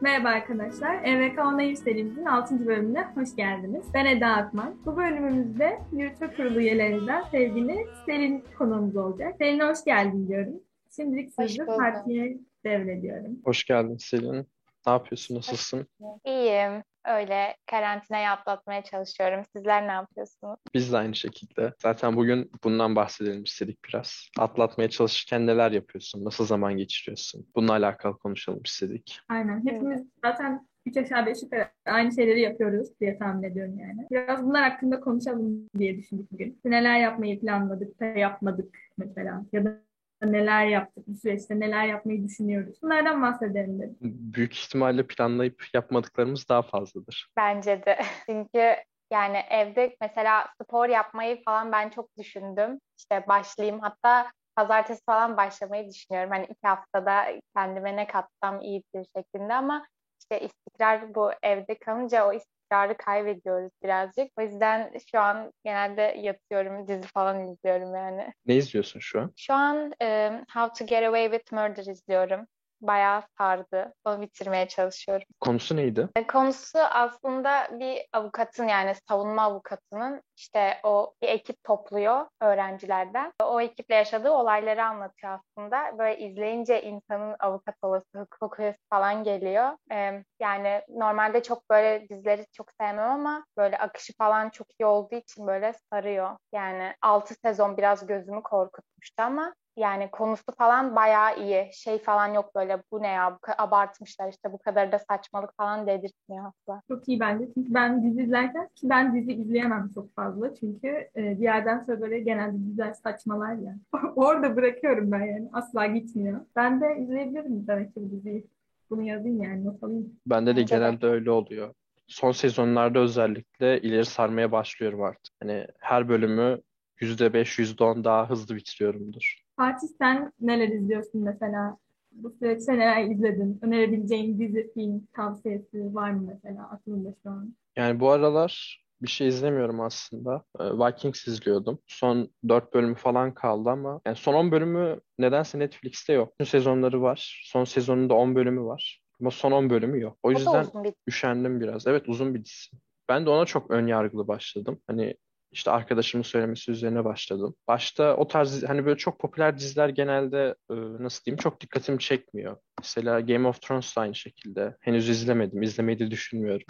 Merhaba arkadaşlar. EVK Onayır serimizin 6. bölümüne hoş geldiniz. Ben Eda Akman. Bu bölümümüzde yürütme kurulu üyelerinden sevgili Selin konuğumuz olacak. Selin'e hoş geldin diyorum. Şimdilik sözü partiye devrediyorum. Hoş geldin Selin. Ne yapıyorsun? Nasılsın? İyiyim. Öyle karantinayı atlatmaya çalışıyorum. Sizler ne yapıyorsunuz? Biz de aynı şekilde. Zaten bugün bundan bahsedelim istedik biraz. Atlatmaya çalışırken neler yapıyorsun? Nasıl zaman geçiriyorsun? Bununla alakalı konuşalım istedik. Aynen. Hepimiz zaten üç aşağı beş yukarı aynı şeyleri yapıyoruz diye tahmin ediyorum yani. Biraz bunlar hakkında konuşalım diye düşündük bugün. Neler yapmayı planladık da yapmadık mesela. Ya da neler yaptık bu süreçte, neler yapmayı düşünüyoruz. Bunlardan bahsedelim dedim. Büyük ihtimalle planlayıp yapmadıklarımız daha fazladır. Bence de. Çünkü yani evde mesela spor yapmayı falan ben çok düşündüm. İşte başlayayım. Hatta pazartesi falan başlamayı düşünüyorum. Hani iki haftada kendime ne katsam iyidir şeklinde ama işte istikrar bu evde kalınca o istikrarı kaybediyoruz birazcık. O yüzden şu an genelde yatıyorum, dizi falan izliyorum yani. Ne izliyorsun şu an? Şu an e, How to Get Away with Murder izliyorum. Bayağı sardı. Onu bitirmeye çalışıyorum. Konusu neydi? E, Konusu aslında bir avukatın yani savunma avukatının işte o bir ekip topluyor öğrencilerden. O ekiple yaşadığı olayları anlatıyor aslında. Böyle izleyince insanın avukat olası, hukuk okuyası falan geliyor. E, yani normalde çok böyle dizileri çok sevmem ama böyle akışı falan çok iyi olduğu için böyle sarıyor. Yani 6 sezon biraz gözümü korkutmuştu ama yani konusu falan bayağı iyi. Şey falan yok böyle bu ne ya bu abartmışlar işte bu kadar da saçmalık falan dedirtmiyor asla. Çok iyi bence. Çünkü ben dizi izlerken ki ben dizi izleyemem çok fazla. Çünkü e, bir yerden sonra böyle genelde diziler saçmalar ya. Orada bırakıyorum ben yani. Asla gitmiyor. Ben de izleyebilirim demek ki bu diziyi. Bunu yazayım yani not alayım. Bende de. genelde öyle oluyor. Son sezonlarda özellikle ileri sarmaya başlıyorum artık. Hani her bölümü %5, %10 daha hızlı bitiriyorumdur. Fatih sen neler izliyorsun mesela? Bu süreçte neler izledin? Önerebileceğin dizi, film tavsiyesi var mı mesela aklında şu an? Yani bu aralar bir şey izlemiyorum aslında. Ee, Vikings izliyordum. Son 4 bölümü falan kaldı ama yani son 10 bölümü nedense Netflix'te yok. Tüm sezonları var. Son sezonunda 10 bölümü var. Ama son 10 bölümü yok. O O yüzden bir üşendim biraz. Evet uzun bir dizi. Ben de ona çok ön yargılı başladım. Hani işte arkadaşımın söylemesi üzerine başladım. Başta o tarz hani böyle çok popüler diziler genelde e, nasıl diyeyim çok dikkatimi çekmiyor. Mesela Game of Thrones da aynı şekilde. Henüz izlemedim. İzlemeyi de düşünmüyorum.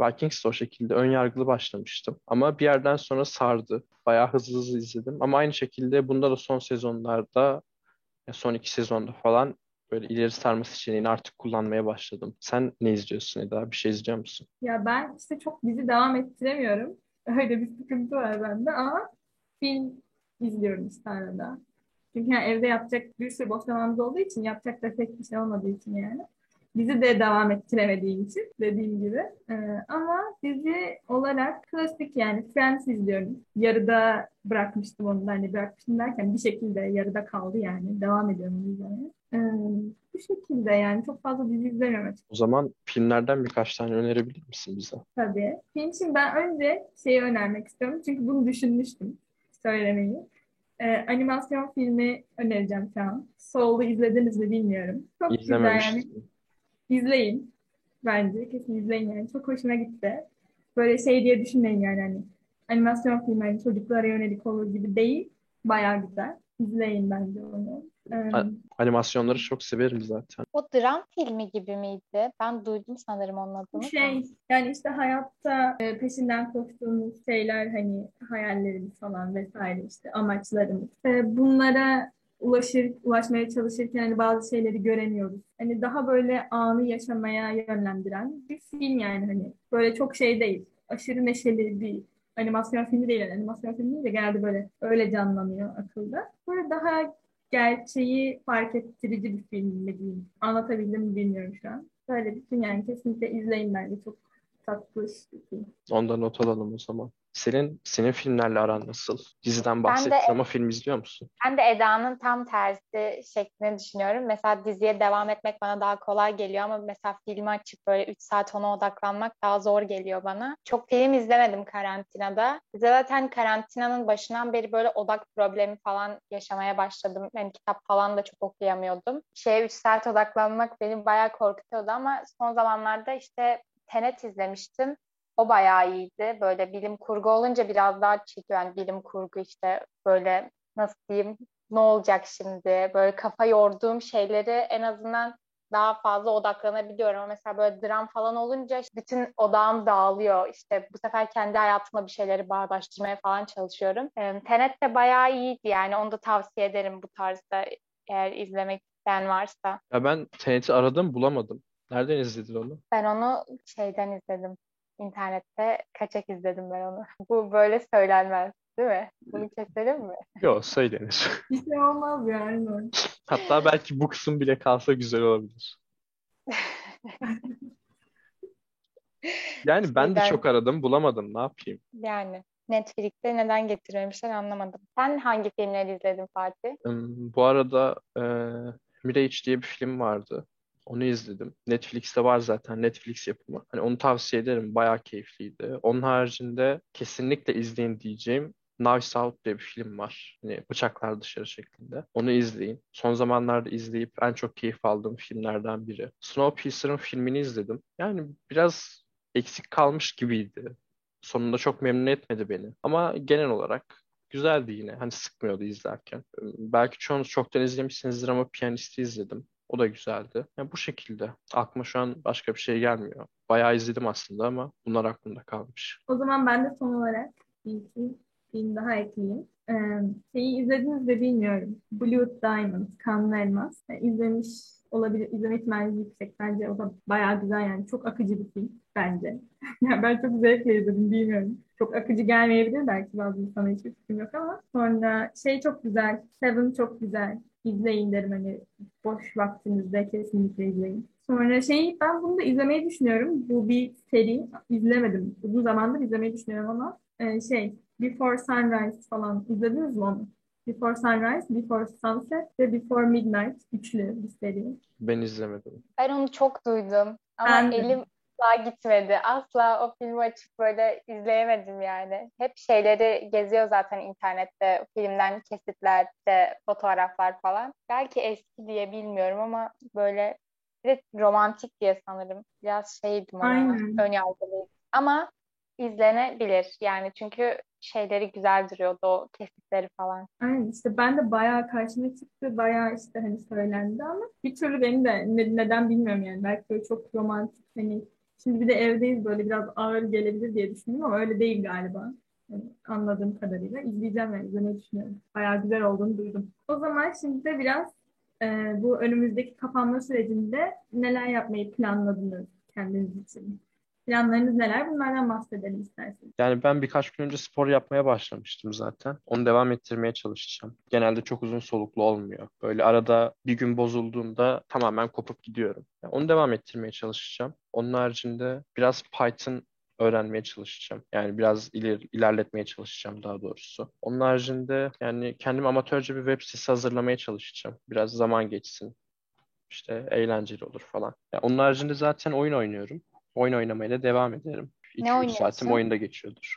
Vikings de o şekilde ön yargılı başlamıştım. Ama bir yerden sonra sardı. Bayağı hızlı hızlı izledim. Ama aynı şekilde bunda da son sezonlarda, ya son iki sezonda falan böyle ileri sarma seçeneğini artık kullanmaya başladım. Sen ne izliyorsun Eda? Bir şey izliyor musun? Ya ben işte çok dizi devam ettiremiyorum. Öyle bir sıkıntı var bende ama film izliyorum işte arada. Çünkü yani evde yapacak bir sürü boş zamanımız olduğu için yapacak da pek bir şey olmadığı için yani. Dizi de devam ettiremediğim için dediğim gibi. Ee, ama dizi olarak klasik yani Friends izliyorum. Yarıda bırakmıştım onu da hani bırakmıştım derken bir şekilde yarıda kaldı yani. Devam ediyorum izlemeye. Ee, bu şekilde yani çok fazla dizi açıkçası. O zaman filmlerden birkaç tane önerebilir misin bize? Tabii. Film için ben önce şeyi önermek istiyorum. Çünkü bunu düşünmüştüm söylemeyi. Ee, animasyon filmi önereceğim şu an. Soul'u izlediniz mi bilmiyorum. Çok güzel yani. İzleyin. Bence. Kesin izleyin yani. Çok hoşuma gitti. Böyle şey diye düşünmeyin yani hani animasyon filmi hani çocuklara yönelik olur gibi değil. Bayağı güzel. İzleyin bence onu. Animasyonları çok severim zaten. o dram filmi gibi miydi? Ben duydum sanırım onun adını. Şey yani işte hayatta e, peşinden koştuğumuz şeyler hani hayallerimiz falan vesaire işte amaçlarımız. E, bunlara ulaşır ulaşmaya çalışırken hani bazı şeyleri göremiyoruz. Hani daha böyle anı yaşamaya yönlendiren bir film yani hani böyle çok şey değil. Aşırı neşeli bir animasyon filmi değil. Yani animasyon filmi değil de genelde böyle öyle canlanıyor akılda. Böyle daha gerçeği fark ettirici bir film mi diyeyim. Anlatabildim mi bilmiyorum şu an. Böyle bir film yani kesinlikle izleyin bence çok tatlış bir film. Ondan not alalım o zaman. Senin senin filmlerle aran nasıl? Diziden Ben de bahsettin ama film izliyor musun? Ben de Eda'nın tam tersi şeklini düşünüyorum. Mesela diziye devam etmek bana daha kolay geliyor ama mesela filmi açıp böyle 3 saat ona odaklanmak daha zor geliyor bana. Çok film izlemedim karantinada. Zaten karantinanın başından beri böyle odak problemi falan yaşamaya başladım. Yani kitap falan da çok okuyamıyordum. Şeye 3 saat odaklanmak beni bayağı korkutuyordu ama son zamanlarda işte Tenet izlemiştim. O bayağı iyiydi. Böyle bilim kurgu olunca biraz daha çekiyor. Yani bilim kurgu işte böyle nasıl diyeyim ne olacak şimdi? Böyle kafa yorduğum şeyleri en azından daha fazla odaklanabiliyorum. Ama mesela böyle dram falan olunca işte bütün odağım dağılıyor. İşte bu sefer kendi hayatımla bir şeyleri bağdaştırmaya falan çalışıyorum. Tenet de bayağı iyiydi yani onu da tavsiye ederim bu tarzda eğer izlemek isteyen varsa. Ya ben Tenet'i aradım bulamadım. Nereden izledin onu? Ben onu şeyden izledim. İnternette kaçak izledim ben onu. Bu böyle söylenmez, değil mi? Bunu keselim mi? Yok söylenir. Bir şey olmaz yani. Hatta belki bu kısım bile kalsa güzel olabilir. Yani ben de çok aradım bulamadım. Ne yapayım? yani Netflix'te neden getirmemişler anlamadım. Sen hangi filmleri izledin Fatih? Bu arada e, Mirage diye bir film vardı. Onu izledim. Netflix'te var zaten. Netflix yapımı. Hani onu tavsiye ederim. Bayağı keyifliydi. Onun haricinde kesinlikle izleyin diyeceğim Knives Out diye bir film var. Hani bıçaklar dışarı şeklinde. Onu izleyin. Son zamanlarda izleyip en çok keyif aldığım filmlerden biri. Snowpiercer'ın filmini izledim. Yani biraz eksik kalmış gibiydi. Sonunda çok memnun etmedi beni. Ama genel olarak güzeldi yine. Hani sıkmıyordu izlerken. Belki çoğunuz çoktan izlemişsinizdir ama Piyanist'i izledim. O da güzeldi. Yani bu şekilde. Aklıma şu an başka bir şey gelmiyor. Bayağı izledim aslında ama bunlar aklımda kalmış. O zaman ben de son olarak bir iki film daha ekleyeyim. Ee, şeyi izlediniz de bilmiyorum. Blue Diamond, Kanlı Elmas. Yani izlemiş olabilir, izleme ihtimali yüksek. Bence o da bayağı güzel yani. Çok akıcı bir film bence. Yani ben çok zevkle izledim, bilmiyorum. Çok akıcı gelmeyebilir belki bazı insana hiçbir fikrim yok ama sonra şey çok güzel, Seven çok güzel. İzleyin derim hani boş vaktinizde kesinlikle izleyin. Sonra şey ben bunu da izlemeyi düşünüyorum. Bu bir seri. İzlemedim. Uzun zamandır izlemeyi düşünüyorum ama e, şey Before Sunrise falan izlediniz mi onu? Before Sunrise, Before Sunset ve Before Midnight üçlü bir seri. Ben izlemedim. Ben onu çok duydum ama Ben de. elim asla gitmedi. Asla o filmi açıp böyle izleyemedim yani. Hep şeyleri geziyor zaten internette. Filmden kesitler, işte fotoğraflar falan. Belki eski diye bilmiyorum ama böyle de romantik diye sanırım. Biraz şeydim ona, ön yargılıydım. Ama izlenebilir yani çünkü şeyleri güzel duruyordu o kesitleri falan. Aynen işte ben de bayağı karşıma çıktı. Bayağı işte hani söylendi ama bir türlü benim de ne- neden bilmiyorum yani. Belki böyle çok romantik hani şimdi bir de evdeyiz böyle biraz ağır gelebilir diye düşündüm ama öyle değil galiba. Yani anladığım kadarıyla. izleyeceğim yani izlemeyi düşünüyorum. Bayağı güzel olduğunu duydum. O zaman şimdi de biraz e, bu önümüzdeki kapanma sürecinde neler yapmayı planladınız kendiniz için? Planlarınız neler? Bunlardan bahsedelim isterseniz. Yani ben birkaç gün önce spor yapmaya başlamıştım zaten. Onu devam ettirmeye çalışacağım. Genelde çok uzun soluklu olmuyor. Böyle arada bir gün bozulduğunda tamamen kopup gidiyorum. Yani onu devam ettirmeye çalışacağım. Onun haricinde biraz Python öğrenmeye çalışacağım. Yani biraz iler, ilerletmeye çalışacağım daha doğrusu. Onun haricinde yani kendim amatörce bir web sitesi hazırlamaya çalışacağım. Biraz zaman geçsin. İşte eğlenceli olur falan. Yani onun haricinde zaten oyun oynuyorum. Oyun oynamaya da devam ederim. Ne 2-3 oynuyorsun? saatim oyunda geçiyordur.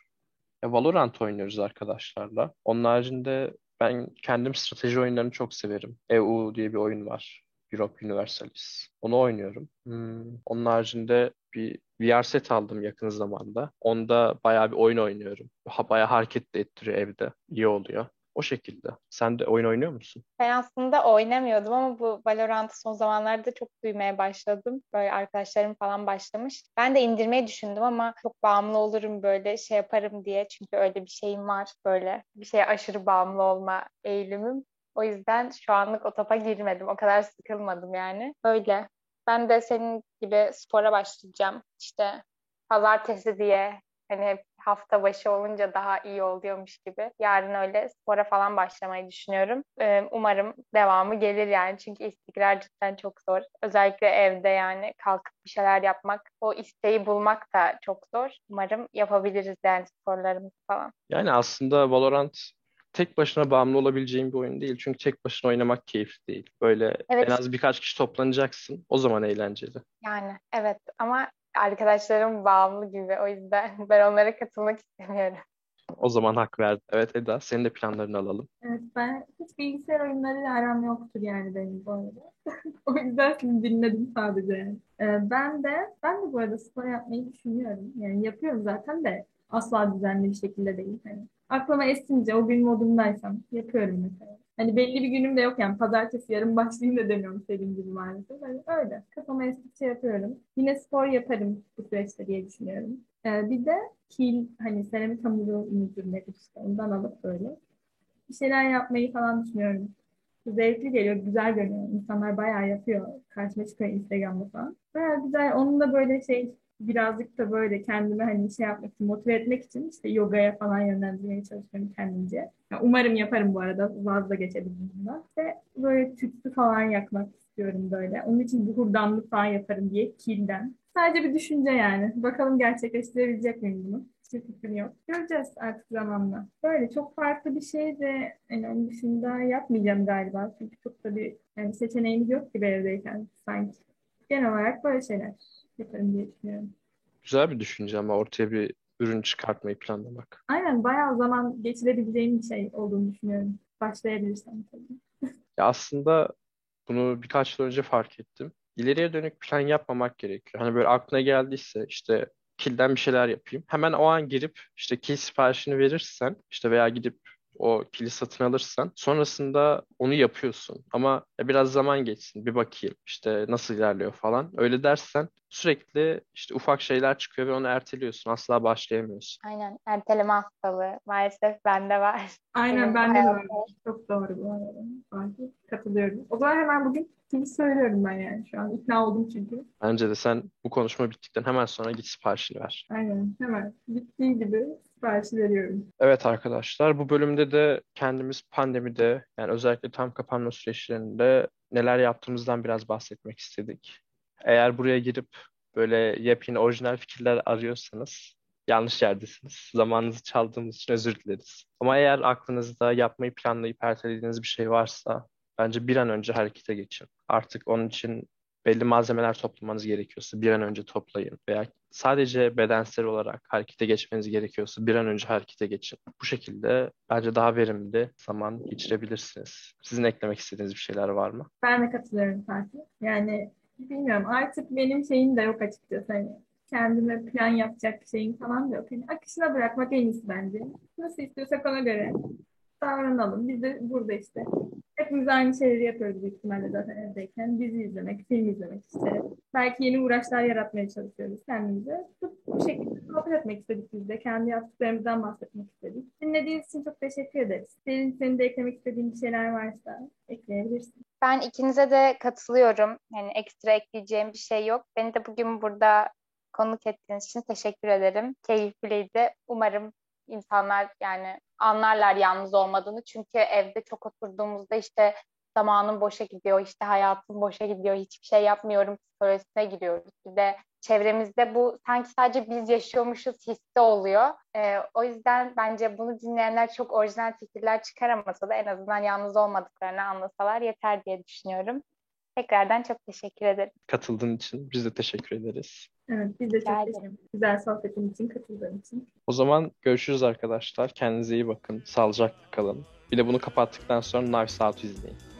Ya Valorant oynuyoruz arkadaşlarla. Onun haricinde ben kendim strateji oyunlarını çok severim. EU diye bir oyun var. Europe Universalis. Onu oynuyorum. Hmm, Onun haricinde bir VR set aldım yakın zamanda. Onda bayağı bir oyun oynuyorum. Bayağı hareket de ettiriyor evde. İyi oluyor. O şekilde. Sen de oyun oynuyor musun? Ben aslında oynamıyordum ama bu Valorant'ı son zamanlarda çok duymaya başladım. Böyle arkadaşlarım falan başlamış. Ben de indirmeyi düşündüm ama çok bağımlı olurum böyle şey yaparım diye. Çünkü öyle bir şeyim var böyle. Bir şeye aşırı bağımlı olma eğilimim. O yüzden şu anlık o topa girmedim. O kadar sıkılmadım yani. Öyle. Ben de senin gibi spora başlayacağım. İşte pazartesi diye Hani hep hafta başı olunca daha iyi oluyormuş gibi. Yarın öyle spora falan başlamayı düşünüyorum. Umarım devamı gelir yani. Çünkü istikrar cidden çok zor. Özellikle evde yani kalkıp bir şeyler yapmak, o isteği bulmak da çok zor. Umarım yapabiliriz yani sporlarımızı falan. Yani aslında Valorant tek başına bağımlı olabileceğin bir oyun değil. Çünkü tek başına oynamak keyifli değil. Böyle Evet. en az birkaç kişi toplanacaksın. O zaman eğlenceli. Yani evet ama arkadaşlarım bağımlı gibi. O yüzden ben onlara katılmak istemiyorum. O zaman hak verdim. Evet Eda, senin de planlarını alalım. Evet ben hiç bilgisayar oyunlarıyla aram yoktur yani benim bu arada. O yüzden sizi dinledim sadece yani. Ee, ben de ben de bu arada spor yapmayı düşünüyorum. Yani yapıyorum zaten de asla düzenli bir şekilde değil. Hani aklıma esince o gün modumdaysam yapıyorum mesela. Hani belli bir günüm de yok yani pazartesi yarın başlayayım da demiyorum senin gibi maalesef. Hani öyle kafama estikçe yapıyorum. Yine spor yaparım bu süreçte diye düşünüyorum. Ee, bir de kil hani seramik hamuru müdür nedir işte ondan alıp böyle bir şeyler yapmayı falan düşünüyorum. Zevkli geliyor, güzel görünüyor. İnsanlar bayağı yapıyor. Karşıma çıkıyor Instagram'da falan. Bayağı güzel. Onun da böyle şey birazcık da böyle kendimi hani şey yapmak için, motive etmek için işte yogaya falan yönlendirmeye çalışıyorum kendimce. Ya umarım yaparım bu arada. Vazda geçebilirim bundan. İşte böyle tütsü falan yakmak istiyorum böyle. Onun için buhurdanlık falan yaparım diye kilden. Sadece bir düşünce yani. Bakalım gerçekleştirebilecek miyim bunu? Hiçbir fikrim yok. Göreceğiz artık zamanla. Böyle çok farklı bir şey de hani onun dışında yapmayacağım galiba. Çünkü çok da bir yani seçeneğimiz yok gibi evdeyken sanki. Genel olarak böyle şeyler yaparım diye düşünüyorum. Güzel bir düşünce ama ortaya bir ürün çıkartmayı planlamak. Aynen bayağı zaman geçirebileceğim bir şey olduğunu düşünüyorum. Başlayabilirsem tabii. Ya aslında bunu birkaç yıl önce fark ettim. İleriye dönük plan yapmamak gerekiyor. Hani böyle aklına geldiyse işte kilden bir şeyler yapayım. Hemen o an girip işte kil siparişini verirsen işte veya gidip o kili satın alırsan sonrasında onu yapıyorsun. Ama biraz zaman geçsin bir bakayım işte nasıl ilerliyor falan. Öyle dersen sürekli işte ufak şeyler çıkıyor ve onu erteliyorsun. Asla başlayamıyorsun. Aynen. Erteleme hastalığı. Maalesef bende var. Aynen bende de var. Çok doğru bu arada. Katılıyorum. O zaman hemen bugün kimi söylüyorum ben yani şu an. ikna oldum çünkü. Bence de sen bu konuşma bittikten hemen sonra git siparişini ver. Aynen hemen. Bittiği gibi siparişi veriyorum. Evet arkadaşlar, bu bölümde de kendimiz pandemide, yani özellikle tam kapanma süreçlerinde neler yaptığımızdan biraz bahsetmek istedik. Eğer buraya girip böyle yepyeni orijinal fikirler arıyorsanız yanlış yerdesiniz. Zamanınızı çaldığımız için özür dileriz. Ama eğer aklınızda yapmayı planlayıp ertelediğiniz bir şey varsa bence bir an önce harekete geçin. Artık onun için belli malzemeler toplamanız gerekiyorsa bir an önce toplayın veya sadece bedensel olarak harekete geçmeniz gerekiyorsa bir an önce harekete geçin. Bu şekilde bence daha verimli zaman geçirebilirsiniz. Sizin eklemek istediğiniz bir şeyler var mı? Ben de katılıyorum Fatih. Yani bilmiyorum artık benim şeyim de yok açıkçası. Hani kendime plan yapacak şeyim falan da yok. Hani akışına bırakmak en iyisi bence. Nasıl istiyorsak ona göre davranalım. Biz de burada işte hepimiz aynı şeyleri yapıyoruz büyük ihtimalle zaten evdeyken. Dizi izlemek, film izlemek işte. Belki yeni uğraşlar yaratmaya çalışıyoruz kendimize. Bu şekilde sohbet etmek istedik biz de. Kendi yaptıklarımızdan bahsetmek istedik. Dinlediğiniz için çok teşekkür ederiz. Senin, senin de eklemek istediğin bir şeyler varsa ekleyebilirsin. Ben ikinize de katılıyorum. Yani ekstra ekleyeceğim bir şey yok. Beni de bugün burada konuk ettiğiniz için teşekkür ederim. Keyifliydi. Umarım insanlar yani anlarlar yalnız olmadığını. Çünkü evde çok oturduğumuzda işte zamanım boşa gidiyor, işte hayatım boşa gidiyor, hiçbir şey yapmıyorum psikolojisine giriyoruz. Bir de çevremizde bu sanki sadece biz yaşıyormuşuz hissi oluyor. Ee, o yüzden bence bunu dinleyenler çok orijinal fikirler çıkaramasa da en azından yalnız olmadıklarını anlasalar yeter diye düşünüyorum. Tekrardan çok teşekkür ederim. Katıldığın için biz de teşekkür ederiz. Evet, biz de çok ederim. teşekkür ederiz. Güzel sohbetin için, katıldığın için. O zaman görüşürüz arkadaşlar. Kendinize iyi bakın. Sağlıcakla kalın. Bir de bunu kapattıktan sonra Knives Out izleyin.